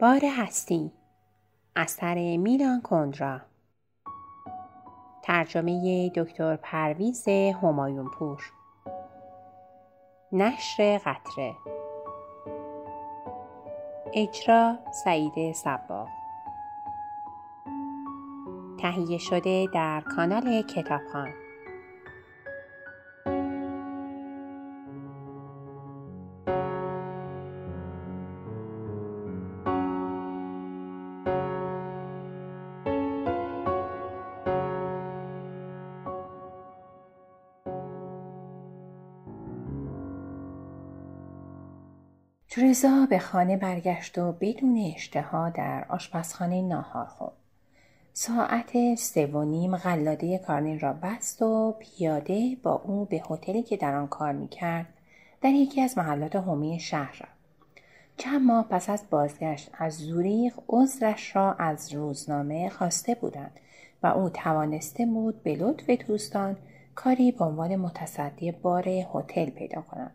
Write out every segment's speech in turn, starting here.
بار هستی. اثر میلان کندرا. ترجمه دکتر پرویز همایون پور نشر قطره. اجرا سعید سبا تهیه شده در کانال کتابخان ترزا به خانه برگشت و بدون اشتها در آشپزخانه ناهار خورد. ساعت سه و نیم غلاده کارنین را بست و پیاده با او به هتلی که در آن کار می‌کرد در یکی از محلات حومی شهر رفت. چند ماه پس از بازگشت از زوریخ عذرش را از روزنامه خواسته بودند و او توانسته بود به لطف دوستان کاری به عنوان متصدی بار هتل پیدا کند.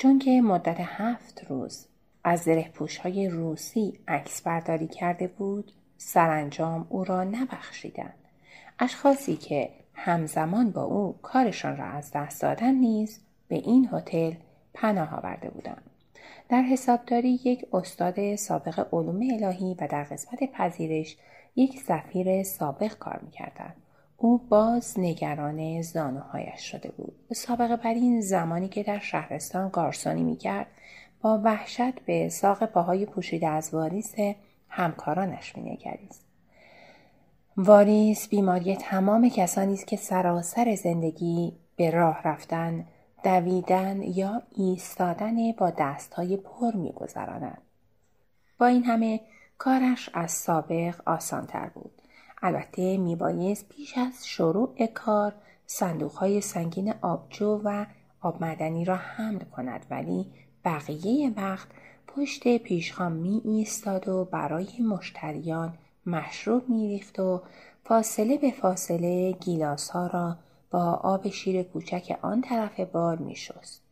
چون که مدت هفت روز از زره های روسی عکس برداری کرده بود سرانجام او را نبخشیدند. اشخاصی که همزمان با او کارشان را از دست دادن نیز به این هتل پناه آورده بودند. در حسابداری یک استاد سابق علوم الهی و در قسمت پذیرش یک سفیر سابق کار می‌کردند. او باز نگران زانوهایش شده بود. سابقه بر این زمانی که در شهرستان گارسونی می‌کرد با وحشت به ساق پاهای پوشیده از واریس همکارانش مینگریست. واریس بیماری تمام کسانی است که سراسر زندگی به راه رفتن دویدن یا ایستادن با دستهای پر میگذراند. با این همه کارش از سابق آسانتر بود. البته میبایست پیش از شروع کار های سنگین آبجو و آب مدنی را حمل کند ولی بقیه وقت پشت پیشخان می ایستاد و برای مشتریان مشروب میریخت و فاصله به فاصله گیلاس ها را با آب شیر کوچک آن طرف بار می شست.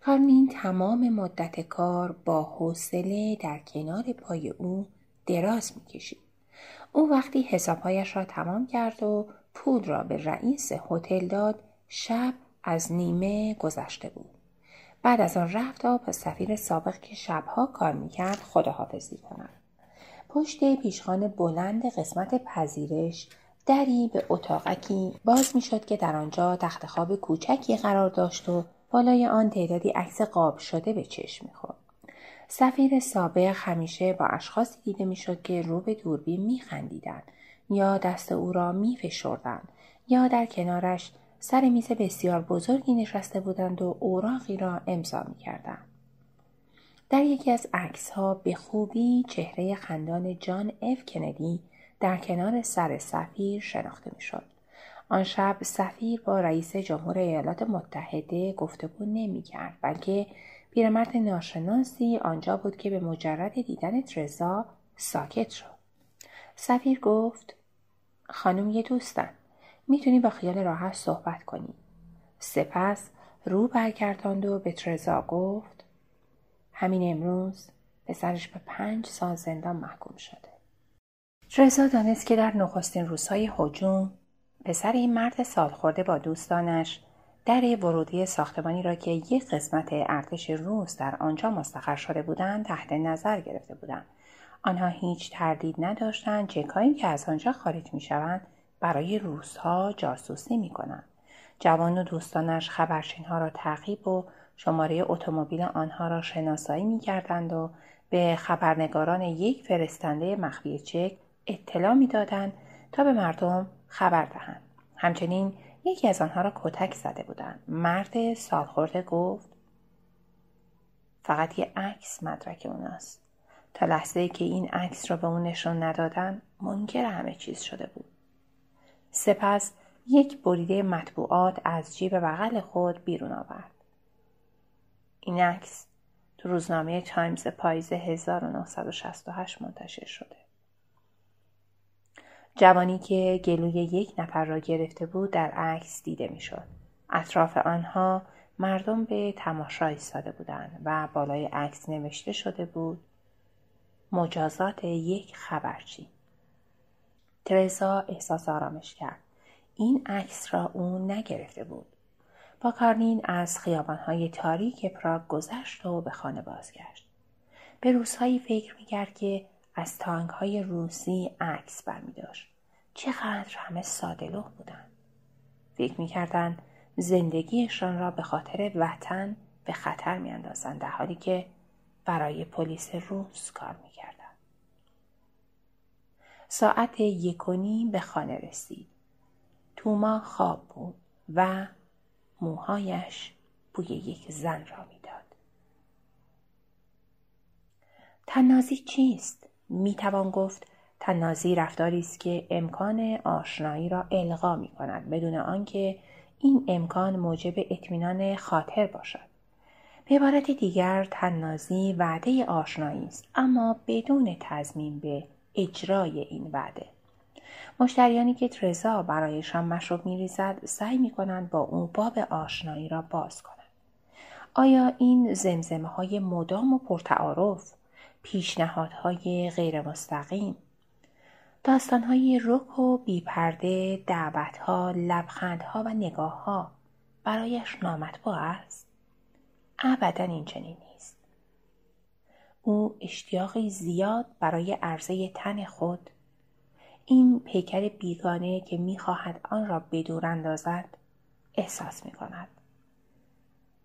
کارنین تمام مدت کار با حوصله در کنار پای او دراز می کشید. او وقتی حسابهایش را تمام کرد و پول را به رئیس هتل داد شب از نیمه گذشته بود. بعد از آن رفت تا با سفیر سابق که شبها کار می‌کرد خداحافظی کند. پشت پیشخان بلند قسمت پذیرش دری به اتاقکی باز می‌شد که در آنجا تخت خواب کوچکی قرار داشت و بالای آن تعدادی عکس قاب شده به چشم می‌خورد. سفیر سابق همیشه با اشخاصی دیده می‌شد که رو به دوربین میخندیدند یا دست او را میفشردند یا در کنارش سر میز بسیار بزرگی نشسته بودند و اوراقی را امضا می‌کردند در یکی از عکس ها به خوبی چهره خندان جان اف کندی در کنار سر سفیر شناخته می‌شد. آن شب سفیر با رئیس جمهور ایالات متحده گفتگو نمی کرد بلکه پیرمرد ناشناسی آنجا بود که به مجرد دیدن ترزا ساکت شد. سفیر گفت خانم یه دوستن. می‌تونی با خیال راحت صحبت کنی. سپس رو برگرداند و به ترزا گفت همین امروز پسرش به پنج سال زندان محکوم شده. ترزا دانست که در نخستین روزهای حجوم پسر این مرد سالخورده با دوستانش در ورودی ساختمانی را که یک قسمت ارتش روس در آنجا مستقر شده بودند تحت نظر گرفته بودند. آنها هیچ تردید نداشتند چکهایی که از آنجا خارج می‌شوند برای روسها جاسوسی می‌کنند. جوان و دوستانش خبرچینها را تعقیب و شماره اتومبیل آنها را شناسایی می‌کردند و به خبرنگاران یک فرستنده مخفی چک اطلاع می‌دادند تا به مردم خبر دهند. همچنین یکی از آنها را کتک زده بودند. مرد سالخورده گفت فقط یه عکس مدرک اوناست. تا لحظه که این عکس را به اون نشان ندادن منکر همه چیز شده بود. سپس یک بریده مطبوعات از جیب بغل خود بیرون آورد. این عکس تو روزنامه تایمز پاییز 1968 منتشر شده. جوانی که گلوی یک نفر را گرفته بود در عکس دیده می‌شد. اطراف آنها مردم به تماشا ایستاده بودند و بالای عکس نوشته شده بود مجازات یک خبرچی ترزا احساس آرامش کرد. این عکس را او نگرفته بود. با کارنین از خیابانهای تاریک پراگ گذشت و به خانه بازگشت. به روزهایی فکر می‌کرد که از تانک های روسی عکس برمیداشت. چقدر همه ساده بودند فکر می‌کردند زندگیشان را به خاطر وطن به خطر میاندازند در حالی که برای پلیس روس کار می‌کردند. ساعت یک و نیم به خانه رسید. توما خواب بود و موهایش بوی یک زن را می‌داد. تنازی چیست؟ می‌توان گفت تنازی رفتاری است که امکان آشنایی را القا می کند بدون آنکه این امکان موجب اطمینان خاطر باشد. به عبارت دیگر تنازی وعده آشنایی است اما بدون تضمین به اجرای این وعده. مشتریانی که ترزا برایشان مشروب میریزد سعی می‌کنند با او باب آشنایی را باز کنند. آیا این زمزمه های مدام و پرتعارف پیشنهادهای غیر مستقیم داستانهای رک و بیپرده دعوتها لبخندها و نگاهها برایش نامطبوع است. ابدا این چنین نیست. او اشتیاقی زیاد برای عرضه تن خود این پیکر بیگانه که می‌خواهد آن را بدور اندازد احساس می کند.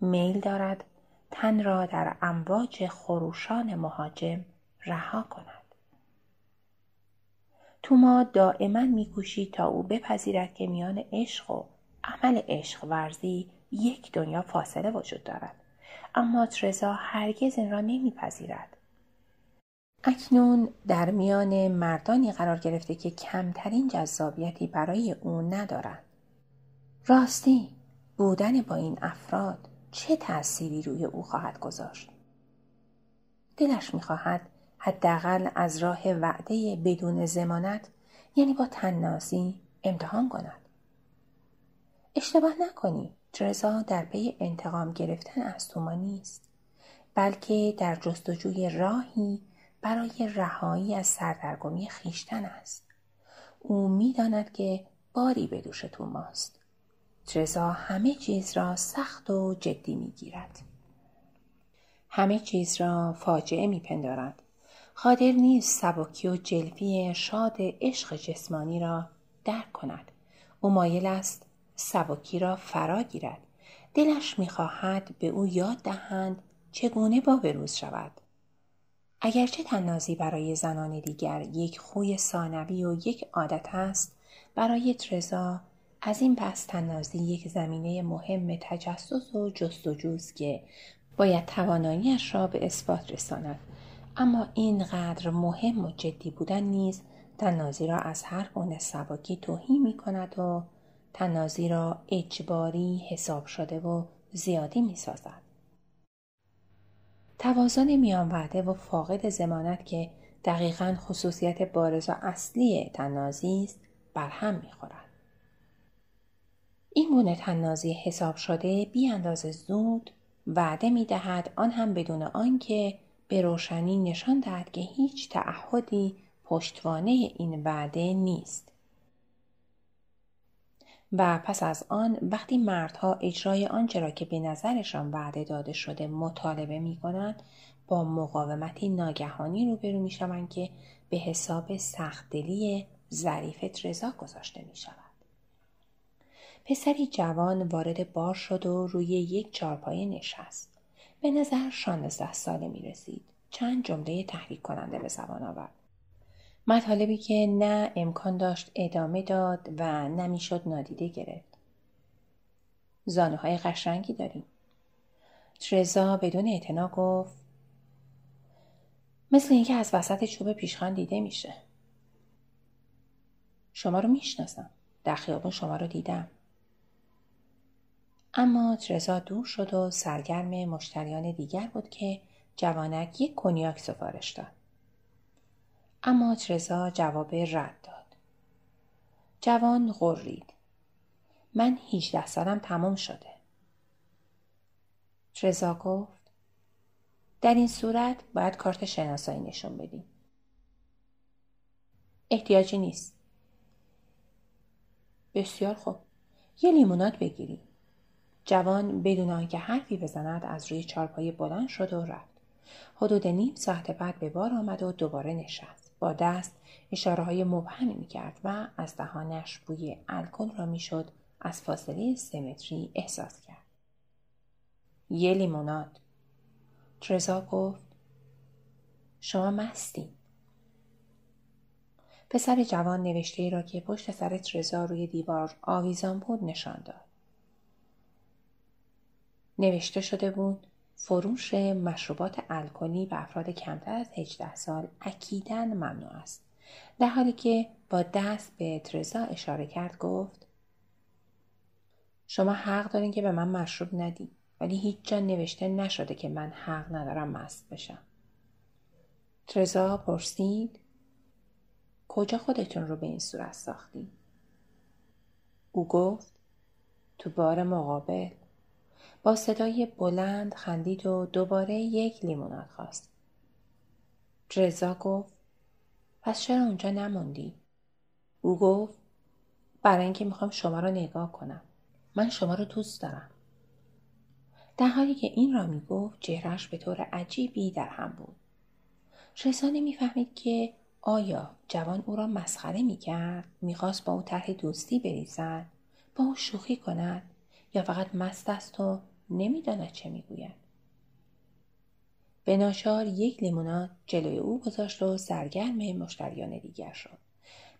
میل دارد تن را در امواج خروشان مهاجم رها کند. توما دائما میکوشید تا او بپذیرد که میان عشق و عمل عشق ورزی یک دنیا فاصله وجود دارد. اما ترزا هرگز این را نمیپذیرد. اکنون در میان مردانی قرار گرفته که کمترین جذابیتی برای او ندارند. راستی بودن با این افراد چه تأثیری روی او خواهد گذاشت؟ دلش می‌خواهد حداقل از راه وعده بدون زمانت یعنی با تننازی امتحان کند. اشتباه نکنی ترزا در پی انتقام گرفتن از توما نیست بلکه در جستجوی راهی برای رهایی از سردرگمی خیشتن است. او می‌داند که باری به دوش توماست. ترزا همه چیز را سخت و جدی می‌گیرد. همه چیز را فاجعه میپندارد. قادر نیست سبکی و جلفی شاد عشق جسمانی را درک کند. او مایل است سبکی را فرا گیرد. دلش می‌خواهد به او یاد دهند چگونه با بروز شود. اگرچه تنازی برای زنان دیگر یک خوی ثانوی و یک عادت است برای ترزا از این پس تنازی یک زمینه مهم تجسس و جستجوست که باید تواناییش را به اثبات رساند اما اینقدر مهم و جدی بودن نیز تنازی را از هر گونه سباکی توهی می کند و تنازی را اجباری حساب شده و زیادی می سازد. توازن میان وعده و فاقد زمانت که دقیقا خصوصیت بارز و اصلی تنازی است بر هم می‌خورند این گونه تنازی حساب شده بی اندازه زود وعده می دهد آن هم بدون آنکه به روشنی نشان دهد که هیچ تعهدی پشتوانه این وعده نیست. و پس از آن وقتی مردها اجرای آنچه را که به نظرشان وعده داده شده مطالبه می کنند با مقاومتی ناگهانی روبرو می شوند که به حساب سختدلی ظریف ترزا گذاشته می شود. پسری جوان وارد بار شد و روی یک چارپایه نشست. به نظر شانزده ساله می رسید. چند جمله تحریک کننده به زبان آورد. مطالبی که نه امکان داشت ادامه داد و نمی‌شد نادیده گرفت. زانوهای قشنگی داریم. ترزا بدون اعتنا گفت مثل اینکه از وسط چوب پیشخان دیده میشه. شما رو می‌شناسم. در خیابون شما رو دیدم. اما ترزا دور شد و سرگرم مشتریان دیگر بود که جوانک یک کنیاک سفارش داد. اما ترزا جواب رد داد. جوان غرید. من هیچده سالم تمام شده. ترزا گفت در این صورت باید کارت شناسایی نشون بدیم. احتیاجی نیست بسیار خوب یه لیموناد بگیری جوان بدون آنکه حرفی بزند از روی چارپای بلند شد و رفت. حدود نیم ساعت بعد به بار آمد و دوباره نشست. با دست اشاره های مبهمی می کرد و از دهانش بوی الکل را می‌شد از فاصله سمتری احساس کرد. یه لیموناد. ترزا گفت شما مستی. پسر جوان نوشته ای را که پشت سر ترزا روی دیوار آویزان بود نشان داد. نوشته شده بود فروش مشروبات الکلی به افراد کمتر از 18 سال اکیدن ممنوع است. در حالی که با دست به ترزا اشاره کرد گفت شما حق دارین که به من مشروب ندی ولی هیچ جا نوشته نشده که من حق ندارم مست بشم. ترزا پرسید کجا خودتون رو به این صورت ساختی؟ او گفت تو بار مقابل با صدای بلند خندید و دوباره یک لیموناد خواست. رضا گفت پس چرا اونجا نموندی؟ او گفت برای اینکه می‌خوام شما رو نگاه کنم. من شما رو دوست دارم. در حالی که این را می‌گفت چهرش به طور عجیبی در هم بود. رضا نمی‌فهمید که آیا جوان او را مسخره می کرد؟ می‌خواست با او طرح دوستی بریزد؟ با او شوخی کند؟ یا فقط مست است و نمی‌داند چه می‌گوید. به ناشار یک لیموناد جلوی او گذاشت و سرگرم مشتریان دیگر شد.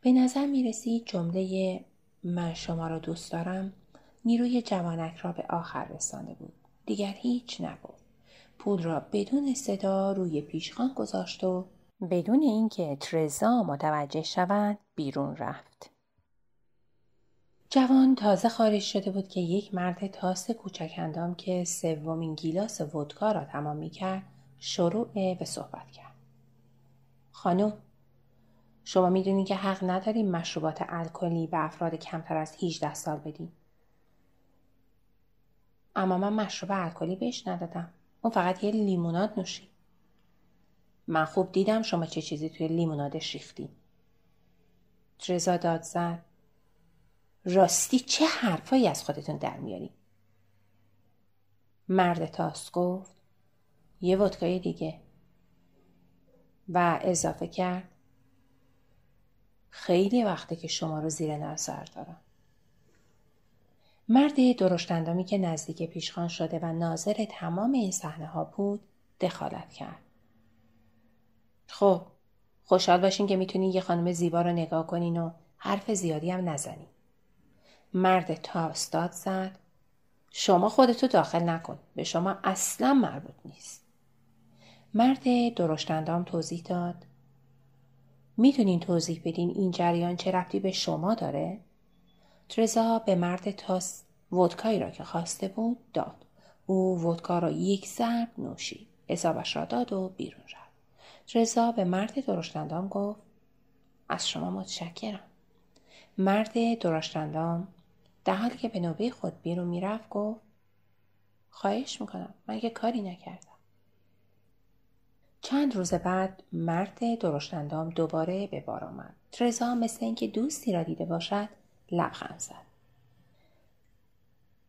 به نظر می رسید جمله من شما را دوست دارم نیروی جوانک را به آخر رسانده بود. دیگر هیچ نگفت پول را بدون صدا روی پیشخان گذاشت و بدون اینکه ترزا متوجه شود بیرون رفت. جوان تازه خارج شده بود که یک مرد تاس کوچک اندام که سومین گیلاس ودکا را تمام می کرد شروع به صحبت کرد. خانم شما می‌دونید که حق نداریم مشروبات الکلی به افراد کمتر از 18 سال بدیم. اما من مشروب الکلی بهش ندادم. اون فقط یه لیموناد نوشید. من خوب دیدم شما چه چیزی توی لیمونادش ریختی. ترزا داد زد. راستی چه حرفایی از خودتون در میاری؟ مرد تاس گفت یه ودکای دیگه و اضافه کرد خیلی وقته که شما رو زیر نظر دارم. مرد درشتندامی که نزدیک پیشخان شده و ناظر تمام این صحنه ها بود دخالت کرد. خب خوشحال باشین که می‌تونین یه خانم زیبا رو نگاه کنین و حرف زیادی هم نزنین. مرد تاستاد زد. شما خودتو داخل نکن. به شما اصلا مربوط نیست. مرد درشتندام توضیح داد. می‌تونین توضیح بدین این جریان چه رفتی به شما داره؟ ترزا به مرد تاس ودکایی را که خواسته بود داد. او ودکا را یک ضرب نوشید. حسابش را داد و بیرون رفت. ترزا به مرد درشتندام گفت از شما متشکرم. مرد درشتندام در حالی که به نوبه خود بیرون می‌رفت گفت خواهش می‌کنم من یه کاری نکردم. چند روز بعد مرد درشتندام دوباره به بار آمد. ترزا مثل اینکه دوستی را دیده باشد لبخند زد.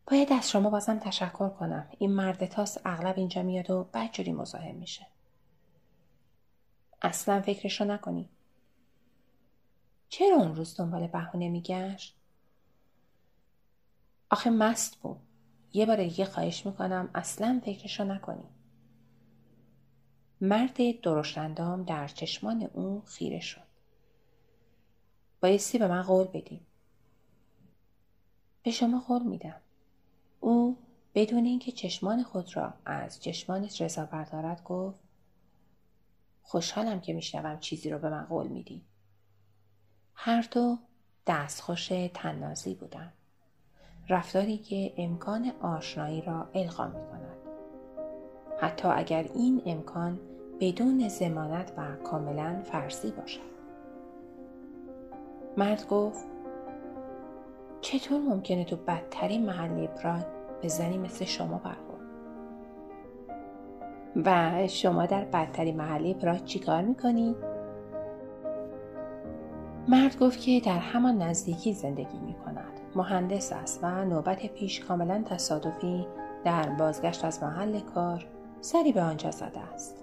باید از شما بازم تشکر کنم. این مرد تاس اغلب اینجا میاد و بدجوری مزاحم میشه. اصلا فکرشو نکنی. چرا اون روز دنبال بهونه میگشت؟ آخه مست بود. یه بار دیگه خواهش می‌کنم اصلا فکرشو نکنی. مرد درشتندام در چشمان او خیره شد. بایستی به من قول بدیم. به شما قول میدم. او بدون اینکه چشمان خود را از چشمان رضا بردارد گفت خوشحالم که میشنوم چیزی رو به من قول میدی. هر دو دستخوش تنازی بودند. رفتاری که امکان آشنایی را القا می کند. حتی اگر این امکان بدون زمانت و کاملا فرضی باشد. مرد گفت چطور ممکنه تو بدترین محل ابراد به زنی مثل شما برخورد؟ و شما در بدترین محله ابراج چیکار می‌کنی؟ مرد گفت که در همان نزدیکی زندگی می کند. مهندس است و نوبت پیش کاملا تصادفی در بازگشت از محل کار سری به آنجا زده است.